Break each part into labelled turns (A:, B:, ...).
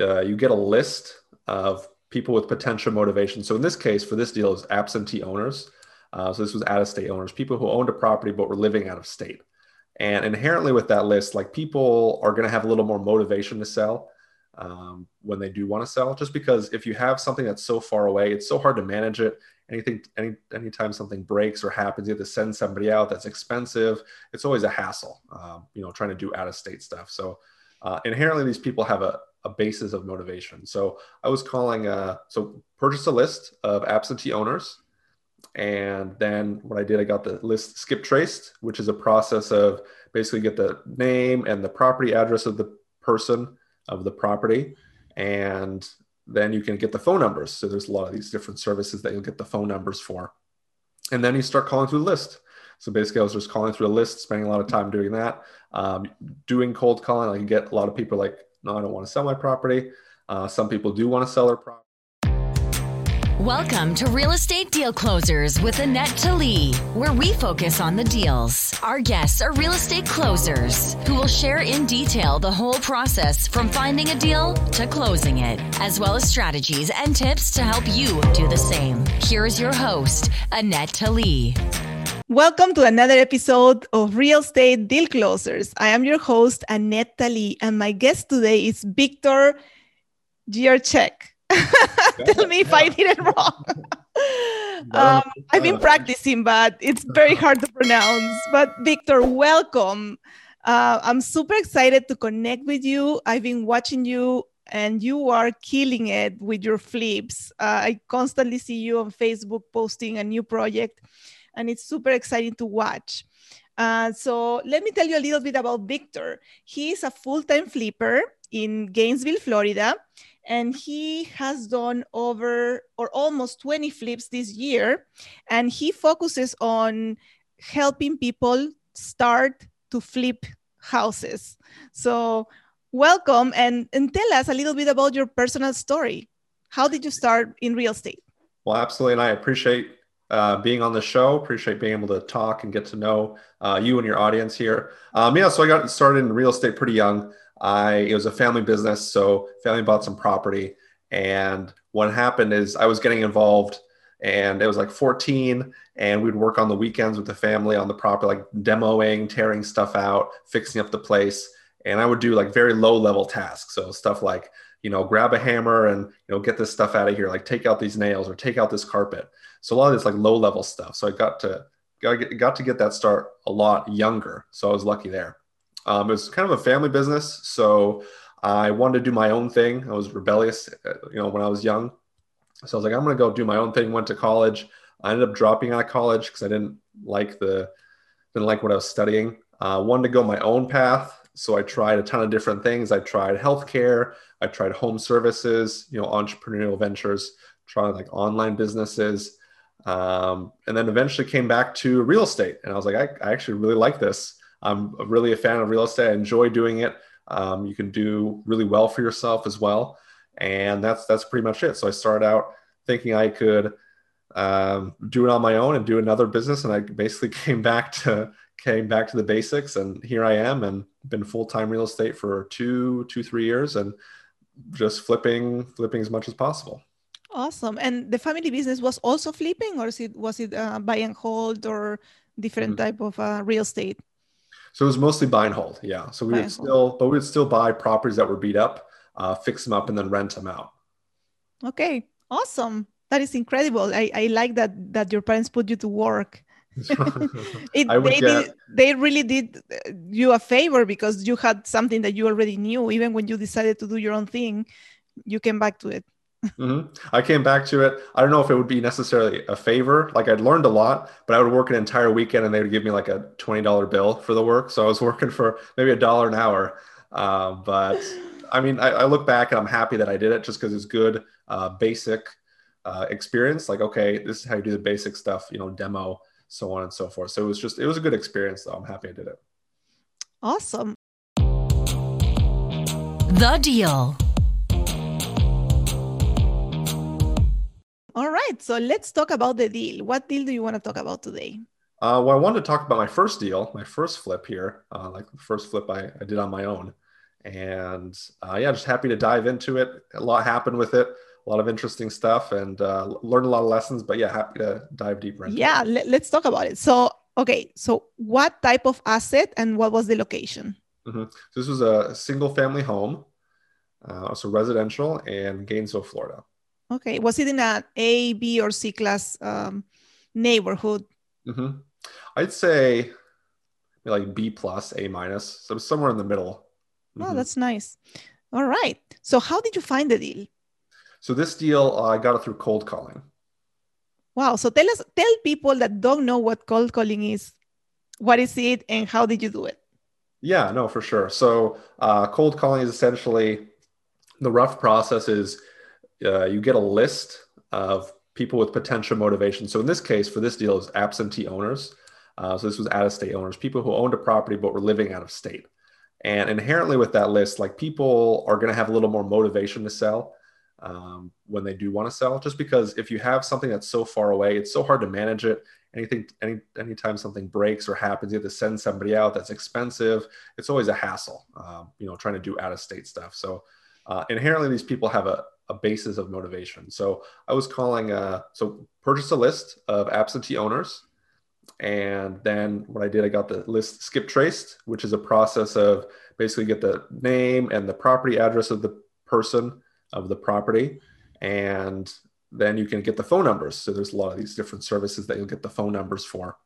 A: uh, you get a list of people with potential motivation. So in this case, for this deal, is absentee owners. Uh, so this was out of state owners, people who owned a property but were living out of state. And inherently with that list, like people are going to have a little more motivation to sell um, when they do want to sell, just because if you have something that's so far away, it's so hard to manage it. Anything, any, anytime something breaks or happens, you have to send somebody out. That's expensive. It's always a hassle, um, you know, trying to do out of state stuff. So uh, inherently, these people have a, a basis of motivation. So I was calling, uh, so purchase a list of absentee owners and then what I did, I got the list skip traced, which is a process of basically get the name and the property address of the person of the property. And then you can get the phone numbers. So there's a lot of these different services that you'll get the phone numbers for. And then you start calling through the list. So basically, I was just calling through a list, spending a lot of time doing that, um, doing cold calling. I can get a lot of people like, no, I don't want to sell my property. Uh, some people do want to sell their property.
B: Welcome to Real Estate Deal Closers with Annette Tali, where we focus on the deals. Our guests are real estate closers who will share in detail the whole process from finding a deal to closing it, as well as strategies and tips to help you do the same. Here's your host, Annette Tali.
C: Welcome to another episode of Real Estate Deal Closers. I am your host, Annette Tali, and my guest today is Victor Gierczek. Tell me if I did it wrong. um, I've been practicing, but it's very hard to pronounce. But Victor, welcome. Uh, I'm super excited to connect with you. I've been watching you, and you are killing it with your flips. Uh, I constantly see you on Facebook posting a new project, and it's super exciting to watch. Uh, so let me tell you a little bit about Victor. He is a full-time flipper in Gainesville, Florida and he has done over or almost 20 flips this year and he focuses on helping people start to flip houses so welcome and, and tell us a little bit about your personal story how did you start in real estate
A: well absolutely and i appreciate uh, being on the show. Appreciate being able to talk and get to know uh, you and your audience here. Um, yeah so i got started in real estate pretty young. I it was a family business, so family bought some property, and what happened is I was getting involved, and it was like 14, and we'd work on the weekends with the family on the property, like demoing, tearing stuff out, fixing up the place, and I would do like very low level tasks, so stuff like you know grab a hammer and you know get this stuff out of here, like take out these nails or take out this carpet. So a lot of this like low level stuff. So I got to got, to get that start a lot younger. So I was lucky there. Um, it was kind of a family business, so I wanted to do my own thing. I was rebellious, uh, you know, when I was young. So I was like, I'm going to go do my own thing. Went to college. I ended up dropping out of college because I didn't like the didn't like what I was studying. Uh, wanted to go my own path, so I tried a ton of different things. I tried healthcare. I tried home services, you know, entrepreneurial ventures. Tried like online businesses, um, and then eventually came back to real estate. And I was like, I, I actually really like this. I'm really a fan of real estate. I enjoy doing it. Um, you can do really well for yourself as well, and that's that's pretty much it. So I started out thinking I could um, do it on my own and do another business, and I basically came back to came back to the basics, and here I am, and been full time real estate for two two three years, and just flipping flipping as much as possible.
C: Awesome. And the family business was also flipping, or is it was it uh, buy and hold or different mm-hmm. type of uh, real estate?
A: So it was mostly buy and hold. Yeah. So we buy would still, but we would still buy properties that were beat up, uh, fix them up, and then rent them out.
C: Okay. Awesome. That is incredible. I, I like that that your parents put you to work. it, they, did, they really did you a favor because you had something that you already knew. Even when you decided to do your own thing, you came back to it
A: mm-hmm. I came back to it. I don't know if it would be necessarily a favor. Like I'd learned a lot, but I would work an entire weekend and they would give me like a $20 bill for the work. So I was working for maybe a dollar an hour. Uh, but I mean, I, I, look back and I'm happy that I did it just because it's good, uh, basic uh, experience. Like, okay, this is how you do the basic stuff, you know, demo, so on and so forth. So it was just, it was a good experience though. I'm happy I did it.
C: Awesome.
B: The deal.
C: All right. So let's talk about the deal. What deal do you want to talk about today?
A: Uh, well, I wanted to talk about my first deal, my first flip here, uh, like the first flip I, I did on my own. And uh, yeah, just happy to dive into it. A lot happened with it, a lot of interesting stuff, and uh, learned a lot of lessons. But yeah, happy to dive deeper into
C: yeah,
A: it.
C: let, let's talk about it. So, okay, so what type of asset and what was the location?
A: Mm-hmm. So this was a single family home, uh, so residential in Gainesville, Florida.
C: Okay, was it in an A, B, or C class um, neighborhood?
A: Mm-hmm. I'd say like B plus, A minus, so somewhere in the middle.
C: Oh, mm-hmm. that's nice. All right. So, how did you find the deal?
A: So this deal, uh, I got it through cold calling.
C: Wow. So tell us, tell people that don't know what cold calling is, what is it, and how did you do it?
A: Yeah, no, for sure. So uh, cold calling is essentially the rough process is uh, you get a list of people with potential motivation. So in this case, for this deal, is absentee owners. Uh, so this was out of state owners, people who owned a property but were living out of state. And inherently with that list, like people are going to have a little more motivation to sell um, when they do want to sell, just because if you have something that's so far away, it's so hard to manage it. Anything, any, anytime something breaks or happens, you have to send somebody out. That's expensive. It's always a hassle, um, you know, trying to do out of state stuff. So uh, inherently, these people have a, a basis of motivation. So I was calling, uh, so purchase a list of absentee owners. And then what I did, I got the list skip traced, which is a process of basically get the name and the property address of the person of the property. And then you can get the phone numbers. So there's a lot of these different services that you'll get the phone numbers for.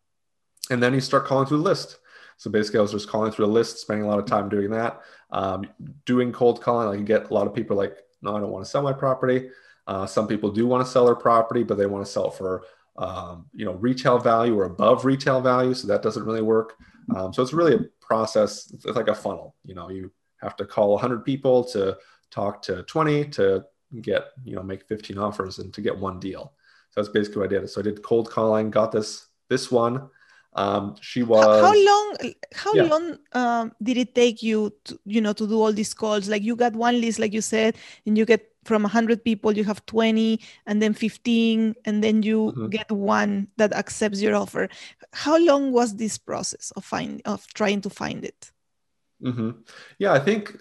A: And then you start calling through the list. So basically, I was just calling through a list, spending a lot of time doing that. Um, doing cold calling, I can get a lot of people like, no, I don't want to sell my property. Uh, some people do want to sell their property, but they want to sell for um, you know retail value or above retail value. So that doesn't really work. Um, so it's really a process. It's like a funnel. You know, you have to call 100 people to talk to 20 to get you know make 15 offers and to get one deal. So that's basically what I did. So I did cold calling, got this this one. Um, she was.
C: How, long? How yeah. long um, did it take you, to, you know, to do all these calls? Like you got one list, like you said, and you get from 100 people, you have 20, and then 15, and then you mm-hmm. get one that accepts your offer. How long was this process of find of trying to find it?
A: Mm-hmm. Yeah, I think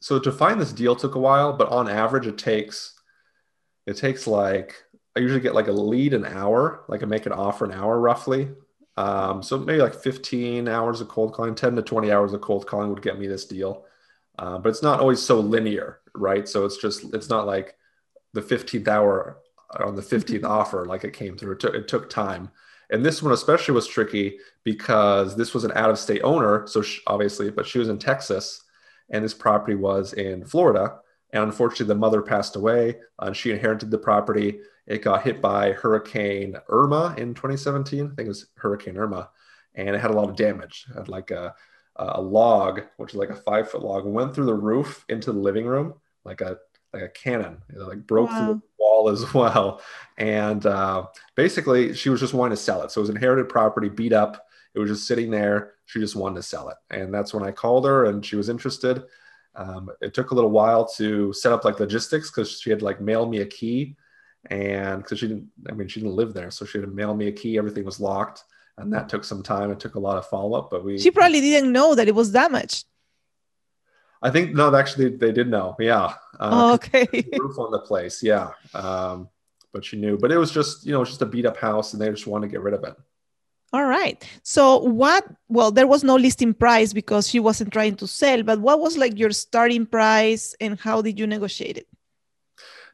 A: so. To find this deal took a while, but on average, it takes it takes like I usually get like a lead an hour, like I make an offer an hour roughly. Um, so maybe like 15 hours of cold calling, 10 to 20 hours of cold calling would get me this deal. Uh, but it's not always so linear, right? So it's just, it's not like the 15th hour on the 15th mm-hmm. offer, like it came through. It took, it took time. And this one especially was tricky because this was an out of state owner. So she, obviously, but she was in Texas and this property was in Florida. And unfortunately, the mother passed away and she inherited the property. It got hit by Hurricane Irma in 2017. I think it was Hurricane Irma, and it had a lot of damage. It had like a, a log, which is like a five foot log, went through the roof into the living room, like a like a cannon. Like broke wow. through the wall as well. And uh, basically, she was just wanting to sell it. So it was inherited property, beat up. It was just sitting there. She just wanted to sell it. And that's when I called her, and she was interested. Um, it took a little while to set up like logistics because she had like mailed me a key and because she didn't i mean she didn't live there so she had to mail me a key. Everything was locked and that took some time. It took a lot of follow-up but we
C: she probably didn't know that it was damaged
A: i think no actually they did know. Yeah.
C: Uh, oh, okay.
A: roof on the place. Yeah. Um, but she knew. But it was just you know it's just a beat up house and they just wanted to get rid of it
C: all right. So what well there was no listing price because she wasn't trying to sell, but what was like your starting price and how did you negotiate it?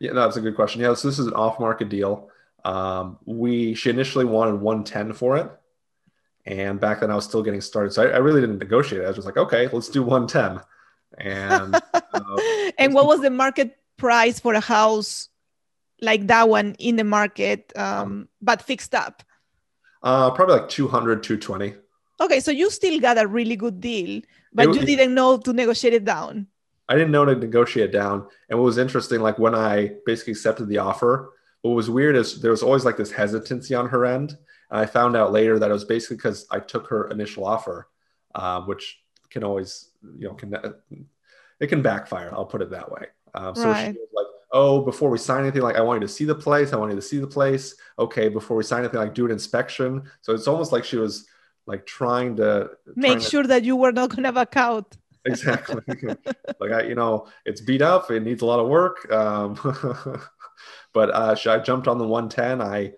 A: Yeah, that's a good question. Yeah, so this is an off-market deal. Um, we she initially wanted 110 for it, and back then I was still getting started, so I, I really didn't negotiate. it. I was just like, okay, let's do 110. And
C: uh, and what was the market price for a house like that one in the market, um, but fixed up?
A: Uh, probably like 200, 220.
C: Okay, so you still got a really good deal, but it, you didn't know to negotiate it down.
A: I didn't know to negotiate down. And what was interesting, like when I basically accepted the offer, what was weird is there was always like this hesitancy on her end. And I found out later that it was basically because I took her initial offer, um, which can always, you know, can it can backfire. I'll put it that way. Um, so right. she was like, "Oh, before we sign anything, like I want you to see the place. I want you to see the place. Okay, before we sign anything, like do an inspection." So it's almost like she was like trying to
C: make
A: trying
C: sure
A: to,
C: that you were not going to back out
A: exactly. like I, you know, it's beat up. It needs a lot of work. Um, but uh, I jumped on the 110. I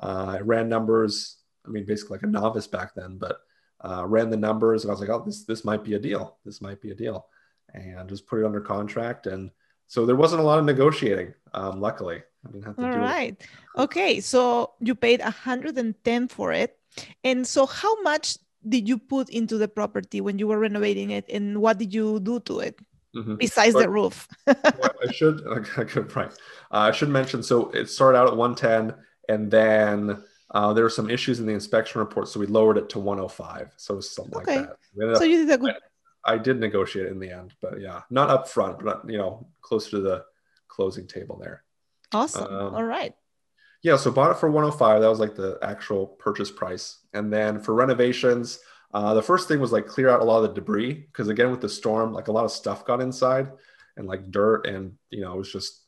A: uh, I ran numbers. I mean, basically like a novice back then, but uh, ran the numbers and I was like, oh, this this might be a deal. This might be a deal, and just put it under contract. And so there wasn't a lot of negotiating. Um, luckily, I didn't have to.
C: All right. It. Okay, so you paid 110 for it, and so how much did you put into the property when you were renovating it, and what did you do to it? Mm-hmm. Besides but, the roof,
A: I should right. Uh, I should mention. So it started out at 110, and then uh, there were some issues in the inspection report, so we lowered it to 105. So something okay. like that.
C: So you did a good.
A: I, did negotiate in the end, but yeah, not up front, but you know, closer to the closing table there.
C: Awesome. Um, All right.
A: Yeah, so bought it for 105. That was like the actual purchase price. And then for renovations, uh, the first thing was like clear out a lot of the debris because again with the storm, like a lot of stuff got inside and like dirt and you know it was just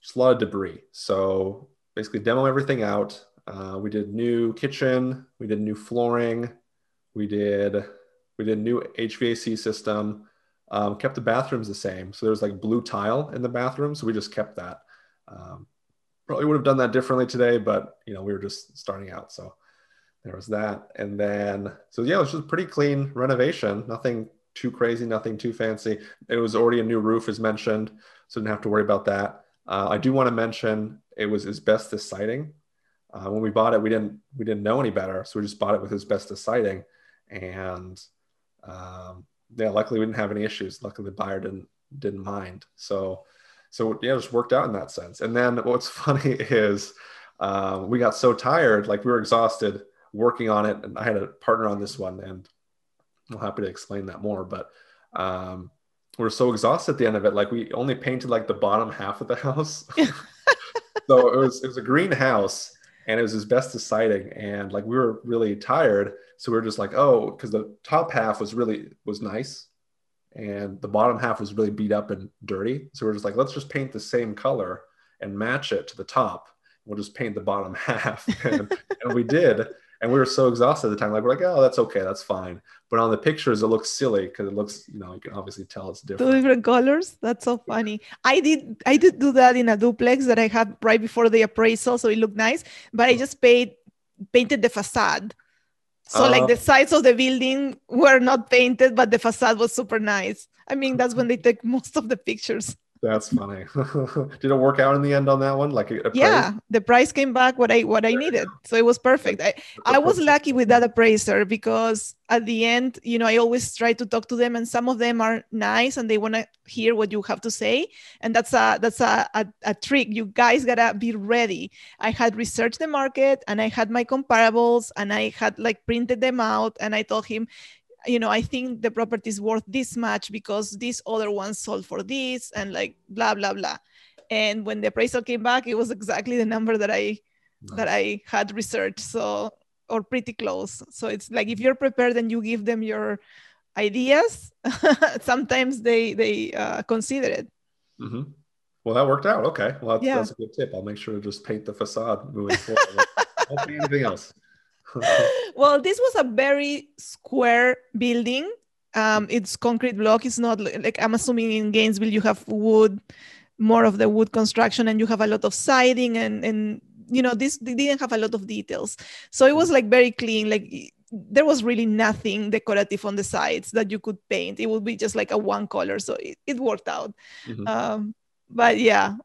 A: just a lot of debris. So basically demo everything out, uh, we did new kitchen, we did new flooring, we did we did a new HVAC system, um, kept the bathrooms the same. So there's like blue tile in the bathroom, so we just kept that. Um, probably would have done that differently today, but you know we were just starting out, so there was that. And then so yeah, it was just pretty clean renovation, nothing too crazy, nothing too fancy. It was already a new roof, as mentioned, so didn't have to worry about that. Uh, I do want to mention it was asbestos siding, uh, when we bought it, we didn't we didn't know any better, so we just bought it with asbestos siding, and um, yeah, luckily we didn't have any issues. Luckily the buyer didn't didn't mind. So so yeah, it just worked out in that sense. And then what's funny is um, we got so tired, like we were exhausted working on it, and I had a partner on this one, and I'm happy to explain that more. But um, we are so exhausted at the end of it, like we only painted like the bottom half of the house. so it was it was a green house and it was asbestos siding and like we were really tired. So we were just like oh because the top half was really was nice. And the bottom half was really beat up and dirty. So we are just like let's just paint the same color and match it to the top. We'll just paint the bottom half. And, and we did and we were so exhausted at the time like we're like oh that's okay that's fine. But on the pictures it looks silly because it looks you know you can obviously tell it's different
C: two different. colors? That's so funny. I did i did do that in a duplex that i had right before the appraisal so it looked nice but i just paid painted the facade. So uh, like the sides of the building were not painted but the facade was super nice. I mean that's when they take most of the pictures
A: that's funny. Did it work out in the end on that one? Like
C: yeah, the price came back what I what I needed, so it was perfect. I, I was lucky with that appraiser because at the end, you know, I always try to talk to them, and some of them are nice and they want to hear what you have to say, and that's a that's a, a, a trick. You guys gotta be ready. I had researched the market and I had my comparables and I had like printed them out, and I told him, you know, I think the property is worth this much because this other one sold for this and like blah blah blah. And when the appraisal came back, it was exactly the number that I that I had researched. So or pretty close. So it's like if you're prepared and you give them your ideas, sometimes they they uh, consider it.
A: Mm-hmm. Well, that worked out. Okay. Well, that's, yeah. that's, a good tip. I'll make sure to just paint the facade moving forward. Anything else.
C: well, this was a very square building. Um, it's concrete block. It's not like I'm assuming in Gainesville you have wood, more of the wood construction, and you have a lot of siding and and you know this they didn't have a lot of details. So it was like very clean. Like there was really nothing decorative on the sides that you could paint. It would be just like a one color. So it, it worked out. Mm-hmm. Um, but yeah,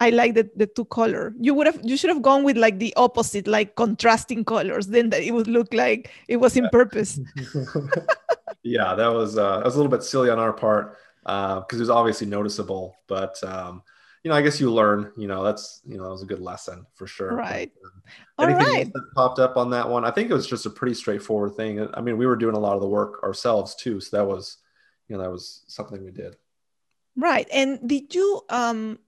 C: I like the, the two color. You would have you should have gone with like the opposite, like contrasting colors. Then that it would look like it was in purpose.
A: yeah, that was uh, that was a little bit silly on our part because uh, it was obviously noticeable. But um, you know, I guess you learn. You know, that's you know that was a good lesson for sure.
C: Right.
A: But, uh, anything right. that popped up on that one? I think it was just a pretty straightforward thing. I mean, we were doing a lot of the work ourselves too, so that was you know that was something we did.
C: Right. And did you um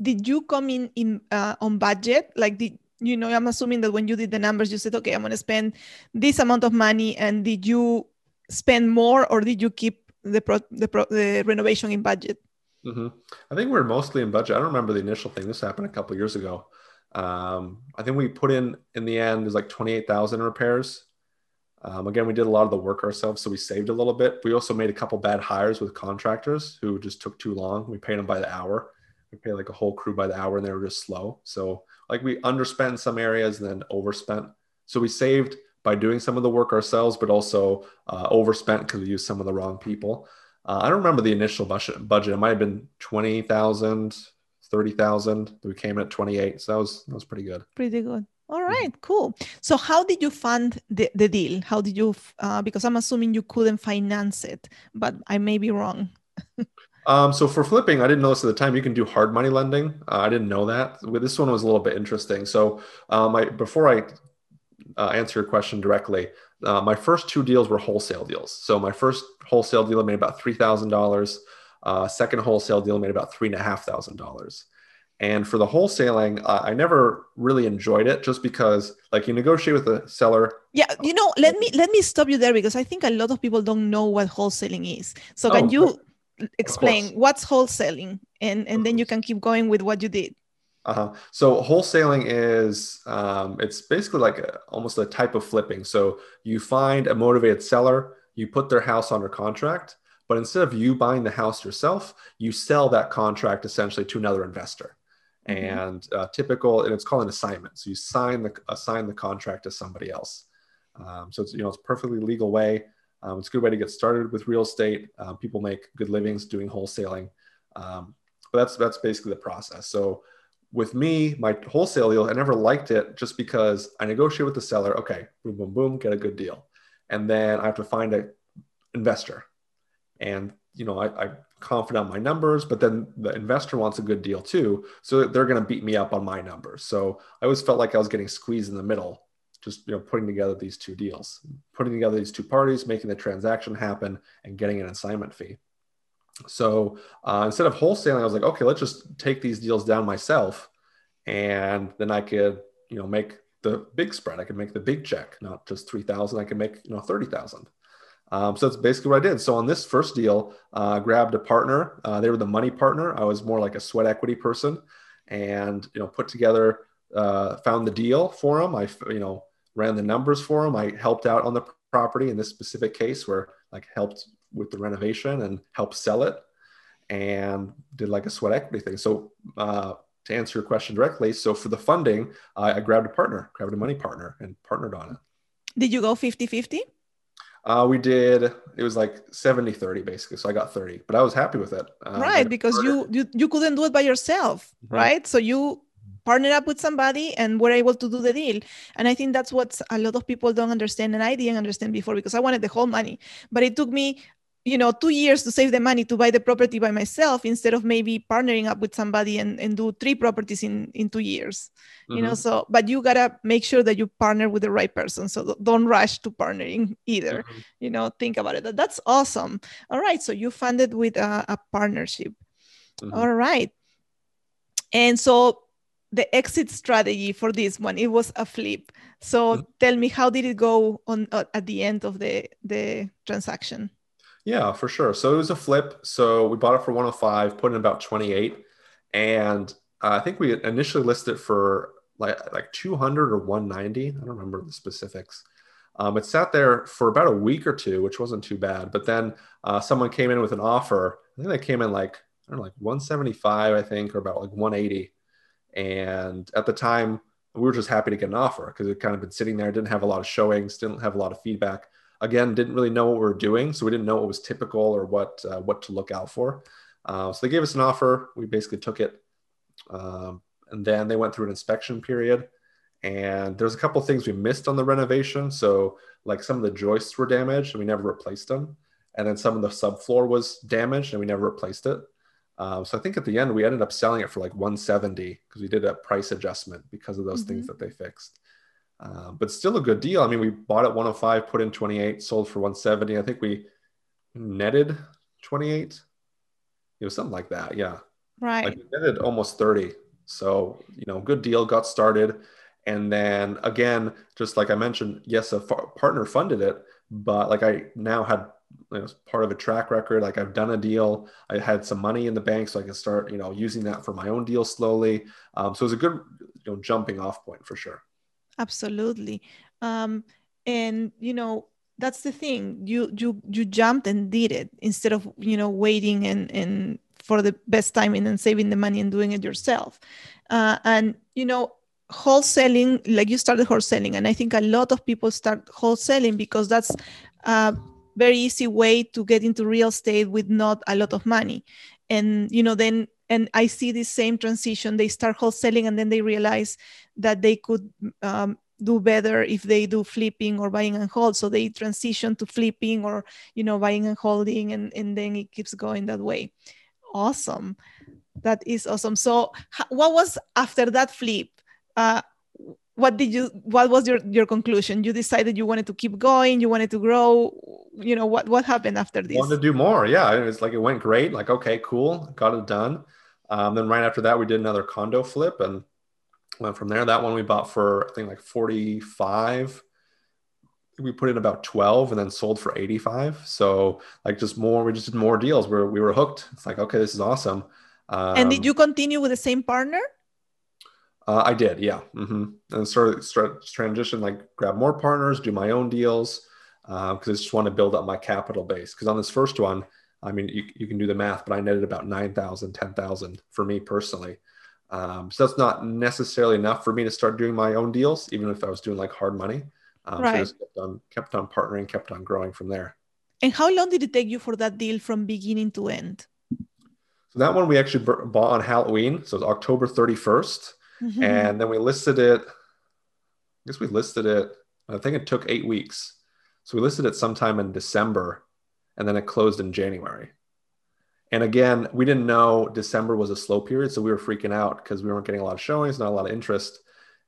C: did you come in in uh, on budget like did you know i'm assuming that when you did the numbers you said okay i'm going to spend this amount of money and did you spend more or did you keep the pro, the, pro, the renovation in budget
A: mm-hmm. i think we are mostly in budget i don't remember the initial thing this happened a couple years ago um, i think we put in in the end is like 28000 repairs Um, again, we did a lot of the work ourselves, so we saved a little bit. We also made a couple bad hires with contractors who just took too long. We paid them by the hour. We paid like a whole crew by the hour, and they were just slow. So like we underspent in some areas and then overspent. So we saved by doing some of the work ourselves, but also uh, overspent because we used some of the wrong people. Uh, I don't remember the initial budget. Budget it might have been twenty thousand, thirty thousand. We came in at twenty eight, so that was that was pretty good.
C: Pretty good. All right, mm-hmm. cool. So, how did you fund the, the deal? How did you? Uh, because I'm assuming you couldn't finance it, but I may be wrong.
A: Um, so for flipping, I didn't know this at the time. You can do hard money lending. Uh, I didn't know that. This one was a little bit interesting. So, um, I before I uh, answer your question directly, uh, my first two deals were wholesale deals. So my first wholesale deal made about three thousand dollars. Uh, second wholesale deal made about three and a half thousand dollars. And for the wholesaling, uh, I never really enjoyed it just because, like, you negotiate with the seller.
C: Yeah, you know, let me let me stop you there because I think a lot of people don't know what wholesaling is. So can oh, you explain what's wholesaling, and and then you can keep going with what you did.
A: Uh-huh. So wholesaling is um, it's basically like a, almost a type of flipping. So you find a motivated seller, you put their house under contract, but instead of you buying the house yourself, you sell that contract essentially to another investor. Mm-hmm. And uh, typical, and it's called an assignment. So you sign the assign the contract to somebody else. Um, so it's you know it's a perfectly legal way. Um, it's a good way to get started with real estate. Um, people make good livings doing wholesaling, um, but that's that's basically the process. So with me, my wholesale deal, I never liked it just because I negotiate with the seller. Okay, boom, boom, boom, get a good deal, and then I have to find an investor, and you know I, I confident on my numbers, but then the investor wants a good deal too. So they're going to beat me up on my numbers. So I always felt like I was getting squeezed in the middle, just you know putting together these two deals, putting together these two parties, making the transaction happen, and getting an assignment fee. So uh, instead of wholesaling, I was like, okay, let's just take these deals down myself, and then I could you know make the big spread. I could make the big check, not just three thousand. I could make you know thirty thousand. Um, so that's basically what I did. So on this first deal, uh, grabbed a partner. Uh, they were the money partner. I was more like a sweat equity person, and you know put together, uh, found the deal for them. I you know ran the numbers for them. I helped out on the property in this specific case where like helped with the renovation and helped sell it, and did like a sweat equity thing. So uh, to answer your question directly, so for the funding, I grabbed a partner, grabbed a money partner, and partnered on it.
C: Did you go 50 50?
A: Uh, we did, it was like 70 30 basically. So I got 30, but I was happy with it.
C: Um, right. Because you, you, you couldn't do it by yourself. Mm-hmm. Right. So you partnered up with somebody and were able to do the deal. And I think that's what a lot of people don't understand. And I didn't understand before because I wanted the whole money. But it took me you know two years to save the money to buy the property by myself instead of maybe partnering up with somebody and, and do three properties in in two years mm-hmm. you know mm-hmm. so but you gotta make sure that you partner with the right person so don't rush to partnering either mm-hmm. you know think about it that's awesome all right so you funded with a, a partnership mm-hmm. all right and so the exit strategy for this one it was a flip so mm-hmm. tell me how did it go on uh, at the end of the the transaction
A: yeah, for sure. So it was a flip. So we bought it for 105, put in about 28, and uh, I think we initially listed for like like 200 or 190. I don't remember the specifics. Um, it sat there for about a week or two, which wasn't too bad. But then uh, someone came in with an offer. I think they came in like I don't know, like 175, I think, or about like 180. And at the time, we were just happy to get an offer because it kind of been sitting there, didn't have a lot of showings, didn't have a lot of feedback. Again didn't really know what we were doing so we didn't know what was typical or what uh, what to look out for. Uh, so they gave us an offer. We basically took it um, and then they went through an inspection period. And there's a couple things we missed on the renovation. So like some of the joists were damaged and we never replaced them. And then some of the subfloor was damaged and we never replaced it um, so i think at the end we ended up selling it for like 170 because we did a price adjustment because of those mm-hmm. things that they fixed uh, but still a good deal. I mean, we bought at 105, put in 28, sold for 170. I think we netted 28. It was something like that. Yeah.
C: Right.
A: Like we netted almost 30. So, you know, good deal got started. And then again, just like I mentioned, yes, a partner funded it, but like I now had you know, part of a track record. Like I've done a deal, I had some money in the bank, so I can start, you know, using that for my own deal slowly. Um, so it's a good, you know, jumping off point for sure.
C: Absolutely. Um, and, you know, that's the thing you you you jumped and did it instead of you know waiting and and for the best timing and saving the money and doing it yourself uh, and you know wholesaling like you started wholesaling and i think a lot of people start wholesaling because that's a very easy way to get into real estate with not a lot of money. And you know then and i see this same transition. They start wholesaling and then they realize that they could um, do better if they do flipping or buying and hold. So they transition to flipping or you know buying and holding and, and then it keeps going that way. Awesome. That is awesome. So what was after that flip? Uh, what did you what was your your conclusion? You decided you wanted to keep going you wanted to grow you know what what happened after this?
A: Wanted to do more yeah. It's like it went great like okay cool got it done. Um, then right after that we did another condo flip and went from there. That one we bought for i think like 45 we put in about 12 and then sold for 85 so like just more we just did more deals where we were hooked. It's like okay this is awesome.
C: Um, and did um, you continue with the same partner
A: uh, I did, yeah. Mm-hmm. And sort of start transition, like grab more partners, do my own deals, because uh, I just want to build up my capital base. Because on this first one, I mean, you, you can do the math, but I netted about 9,000, 10,000 for me personally. Um, so that's not necessarily enough for me to start doing my own deals, even if I was doing like hard money. Um, right. So I just kept on, kept on partnering, kept on growing from there.
C: And how long did it take you for that deal from beginning to end?
A: So that one we actually bought on Halloween. So it's October 31st. Mm-hmm. And then we listed it, I guess we listed it, I think it took eight weeks. So we listed it sometime in December and then it closed in January. And again, we didn't know December was a slow period. So we were freaking out because we weren't getting a lot of showings, not a lot of interest.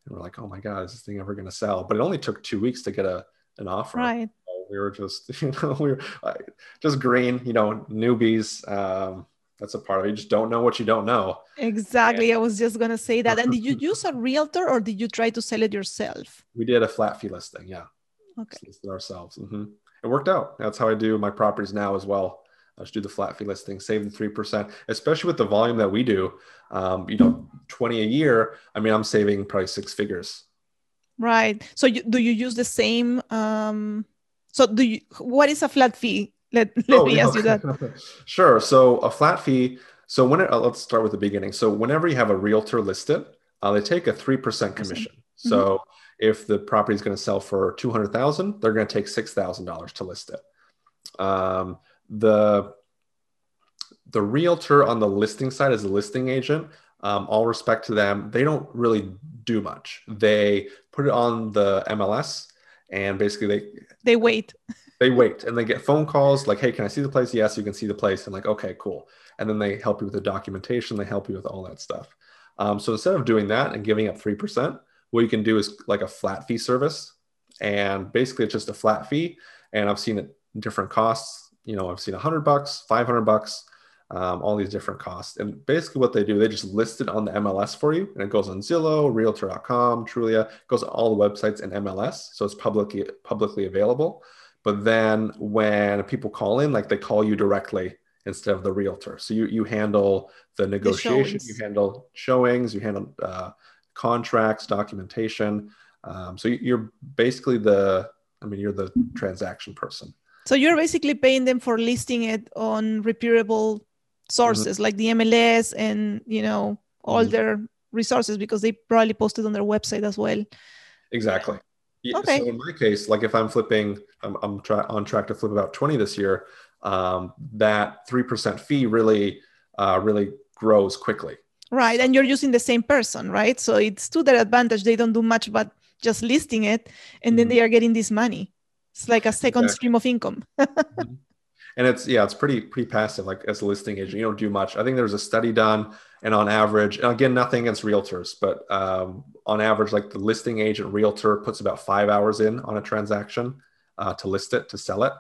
A: And we're like, oh my God, is this thing ever going to sell? But it only took two weeks to get a, an offer.
C: Right.
A: So we were just, you know, we were just green, you know, newbies. Um, that's a part of it. You just don't know what you don't know.
C: Exactly. I was just gonna say that. And did you use a realtor or did you try to sell it yourself?
A: We did a flat fee listing. Yeah.
C: Okay.
A: Listed ourselves. Mm-hmm. It worked out. That's how I do my properties now as well. I just do the flat fee listing, save the three percent, especially with the volume that we do. Um, you know, twenty a year. I mean, I'm saving probably six figures.
C: Right. So, you, do you use the same? Um, so, do you? What is a flat fee? Let, let oh, me ask you that.
A: sure. So a flat fee. So when it, uh, let's start with the beginning. So whenever you have a realtor listed, uh, they take a three percent commission. Mm-hmm. So if the property is going to sell for two hundred thousand, they're going to take six thousand dollars to list it. Um, the the realtor on the listing side is a listing agent. Um, all respect to them, they don't really do much. They put it on the MLS and basically they
C: they wait
A: they wait and they get phone calls like, hey, can I see the place? Yes, you can see the place. And like, okay, cool. And then they help you with the documentation, they help you with all that stuff. Um, so instead of doing that and giving up 3%, what you can do is like a flat fee service. And basically it's just a flat fee. And I've seen it different costs. You know, I've seen 100 bucks, 500 bucks, um, all these different costs. And basically what they do, they just list it on the MLS for you. And it goes on Zillow, Realtor.com, Trulia, goes on all the websites and MLS. So it's publicly publicly available. But then when people call in, like they call you directly instead of the realtor. So you you handle the negotiation, the you handle showings, you handle uh, contracts, documentation. Um, so you're basically the, I mean, you're the transaction person.
C: So you're basically paying them for listing it on reputable sources mm-hmm. like the MLS and you know all mm-hmm. their resources because they probably posted on their website as well.
A: Exactly. Yeah, okay. So in my case, like if I'm flipping, I'm, I'm tra- on track to flip about 20 this year. Um, that 3% fee really, uh, really grows quickly.
C: Right. And you're using the same person, right? So it's to their advantage. They don't do much but just listing it and then mm-hmm. they are getting this money. It's like a second exactly. stream of income.
A: mm-hmm. And it's, yeah, it's pretty, pretty passive. Like as a listing agent, you don't do much. I think there's a study done and on average, and again, nothing against realtors, but um, on average, like the listing agent realtor puts about five hours in on a transaction uh, to list it, to sell it.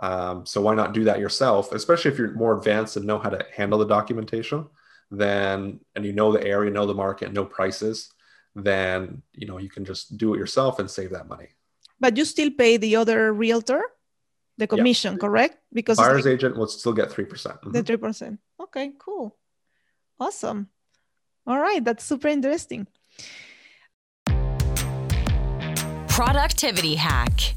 A: Um, so why not do that yourself, especially if you're more advanced and know how to handle the documentation, then and you know the area, know the market, know prices, then you know you can just do it yourself and save that money.
C: But you still pay the other realtor the commission, yeah. correct?
A: Because buyer's like, agent will still get three percent.
C: The three percent. Okay, cool, awesome. All right, that's super interesting.
B: Productivity hack.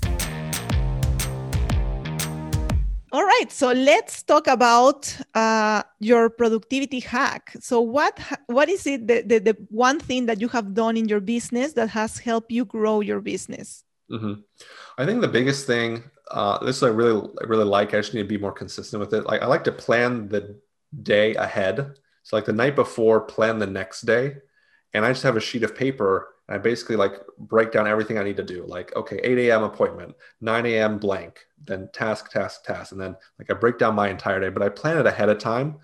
C: All right, so let's talk about uh, your productivity hack. So, what what is it the, the, the one thing that you have done in your business that has helped you grow your business?
A: Mm-hmm. I think the biggest thing, uh, this I really really like. I just need to be more consistent with it. Like I like to plan the day ahead. So like the night before, plan the next day, and I just have a sheet of paper and I basically like break down everything I need to do. Like, okay, 8 a.m. appointment, 9 a.m. blank, then task, task, task. And then like I break down my entire day, but I plan it ahead of time.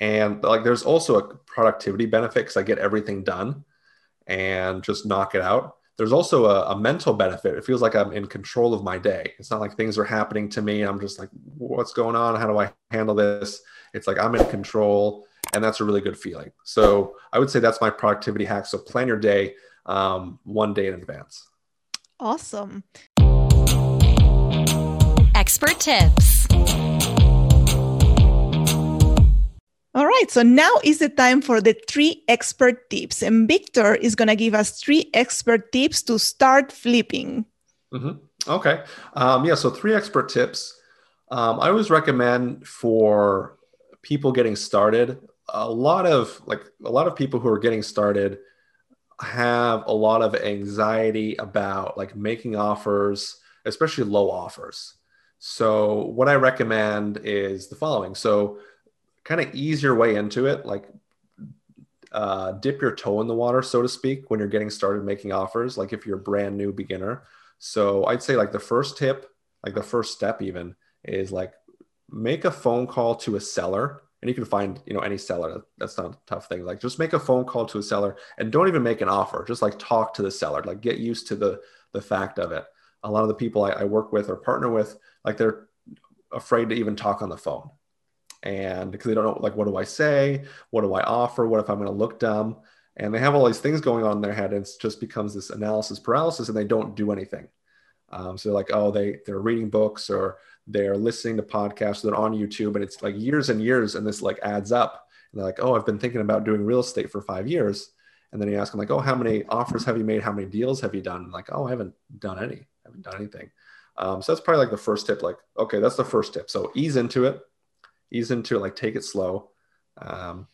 A: And like there's also a productivity benefit because I get everything done and just knock it out. There's also a, a, mental benefit. It feels like I'm in control of my day. It's not like things are happening to me. I'm just like, what's going on? How do I handle this? It's like I'm in control. And that's a really good feeling. So I would say that's my productivity hack. So plan your day um, one day in advance.
C: Awesome.
B: Expert tips.
C: All right, so now is the time for the three expert tips. And Victor is going to give us three expert tips to start flipping.
A: Mm-hmm. Okay. Um, yeah, so three expert tips. Um, I always recommend for people getting started, a lot of like a lot of people who are getting started have a lot of anxiety about like making offers, especially low offers. So what I recommend is the following. So kind of ease your way into it, like uh, dip your toe in the water, so to speak, when you're getting started making offers, like if you're a brand new beginner. So I'd say like the first tip, like the first step even is like make a phone call to a seller and you can find you know any seller that's not a tough thing like just make a phone call to a seller and don't even make an offer just like talk to the seller like get used to the the fact of it a lot of the people I, I work with or partner with like they're afraid to even talk on the phone and because they don't know like what do i say what do i offer what if i'm going to look dumb and they have all these things going on in their head and it just becomes this analysis paralysis and they don't do anything um, so they're like oh they they're reading books or they're listening to podcasts that are on YouTube and it's like years and years and this like adds up. And they're like, oh, I've been thinking about doing real estate for five years. And then you ask them like, oh, how many offers have you made? How many deals have you done? And like, oh, I haven't done any. I haven't done anything. Um, so that's probably like the first tip. Like, okay, that's the first tip. So ease into it, ease into like take it slow. Um,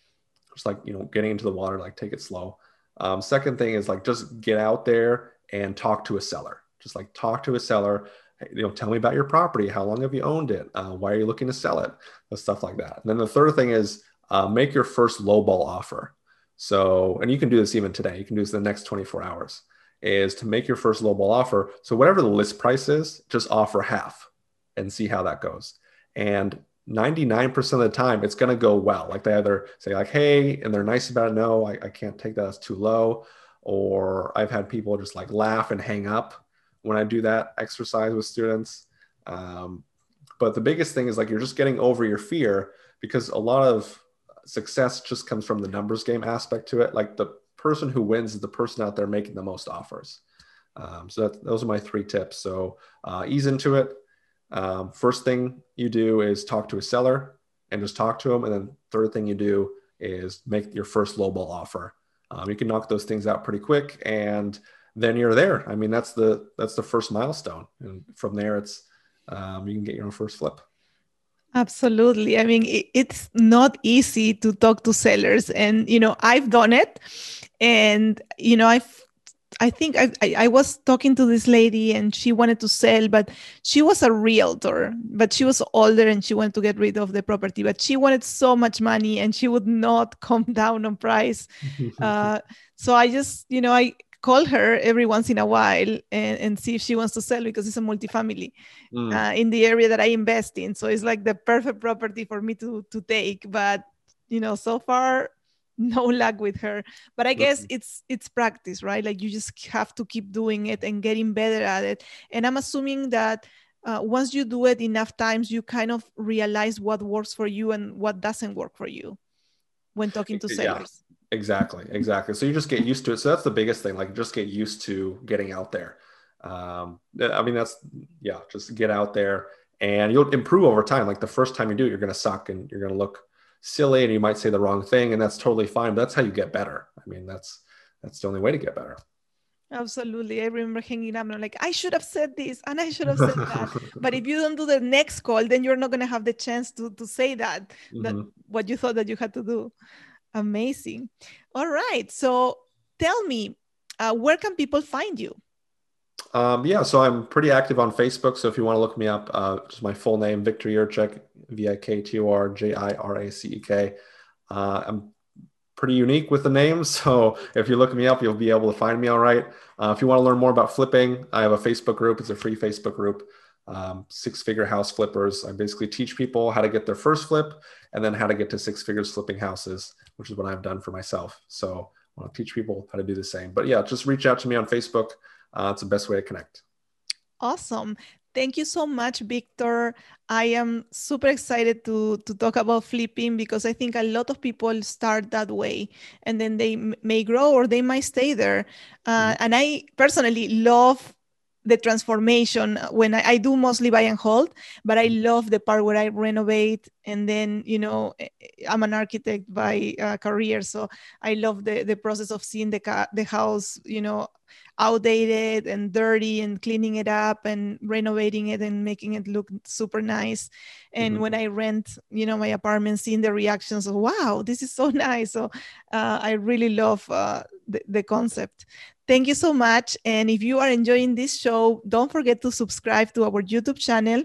A: just like, you know, getting into the water, like take it slow. Um, second thing is like, just get out there and talk to a seller. Just like talk to a seller you know, tell me about your property. How long have you owned it? Uh, why are you looking to sell it? Stuff like that. And then the third thing is uh, make your first lowball offer. So, and you can do this even today. You can do this in the next 24 hours. Is to make your first lowball offer. So whatever the list price is, just offer half and see how that goes. And 99% of the time, it's going to go well. Like they either say like, "Hey," and they're nice about it. No, I, I can't take that. It's too low. Or I've had people just like laugh and hang up when I do that exercise with students. Um, but the biggest thing is like you're just getting over your fear because a lot of success just comes from the numbers game aspect to it. Like the person who wins is the person out there making the most offers. Um, so that, those are my three tips. So uh, ease into it. Um, first thing you do is talk to a seller and just talk to them. And then third thing you do is make your first lowball offer. Um, you can knock those things out pretty quick and then you're there. I mean, that's the that's the first milestone, and from there, it's um, you can get your own first flip.
C: Absolutely. I mean, it's not easy to talk to sellers, and you know, I've done it, and you know, I've I think I, I, I, was talking to this lady and she wanted to sell, but she was a realtor, but she was older and she wanted to get rid of the property, but she wanted so much money and she would not come down on price. uh, so I just, you know, I call her every once in a while and, and see if she wants to sell because it's a multifamily mm. uh, in the area that I invest in. So it's like the perfect property for me to to take. But you know, so far no luck with her. But I guess it's it's practice, right? Like you just have to keep doing it and getting better at it. And I'm assuming that uh, once you do it enough times, you kind of realize what works for you and what doesn't work for you when talking to sellers.
A: Exactly, exactly. So you just get used to it. So that's the biggest thing. Like just get used to getting out there. Um, I mean, that's yeah, just get out there and you'll improve over time. Like the first time you do it, you're going to suck and you're going to look silly and you might say the wrong thing, and that's totally fine. But that's how you get better. I mean, that's that's the only way to get better.
C: Absolutely. I remember hanging up and I'm like, I should have said this and I should have said that. but if you don't do the next call, then you're not going to have the chance to, to say that, mm-hmm. that what you thought that you had to do. Amazing. All right. So tell me, uh, where can people find you?
A: Um, yeah, so I'm pretty active on Facebook. So if you want to look me up, uh, just my full name, Viktor Jiracek, V I K T O R J I R A C E K. Uh, I'm pretty unique with the name. So if you look me up, you'll be able to find me all right. Uh, if you want to learn more about flipping, I have a Facebook group. It's a free Facebook group, um, Six Figure House Flippers. I basically teach people how to get their first flip and then how to get to six figures flipping houses, which is what I've done for myself. So I want to teach people how to do the same. But yeah, just reach out to me on Facebook. Uh, it's the best way to connect.
C: Awesome. Thank you so much, Viktor. I am super excited to, to talk about flipping because I think a lot of people start that way and then they m- may grow or they might stay there. Uh, mm-hmm. And I personally love the transformation when I, I, do mostly buy and hold, but I mm-hmm. love the part where I renovate and then, you know, eh, eh, I'm an architect by uh, career. So I love the, the process of seeing the, ca- the house, you know, outdated and dirty and cleaning it up and renovating it and making it look super nice and mm-hmm. when i rent you know my apartment seeing the reactions of wow this is so nice so uh, i really love uh, the, the concept thank you so much and if you are enjoying this show don't forget to subscribe to our youtube channel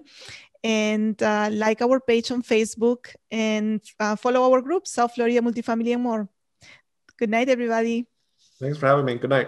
C: and uh, like our page on facebook and uh, follow our group south florida multifamily and more. Good night everybody.
A: Thanks for having me. Good night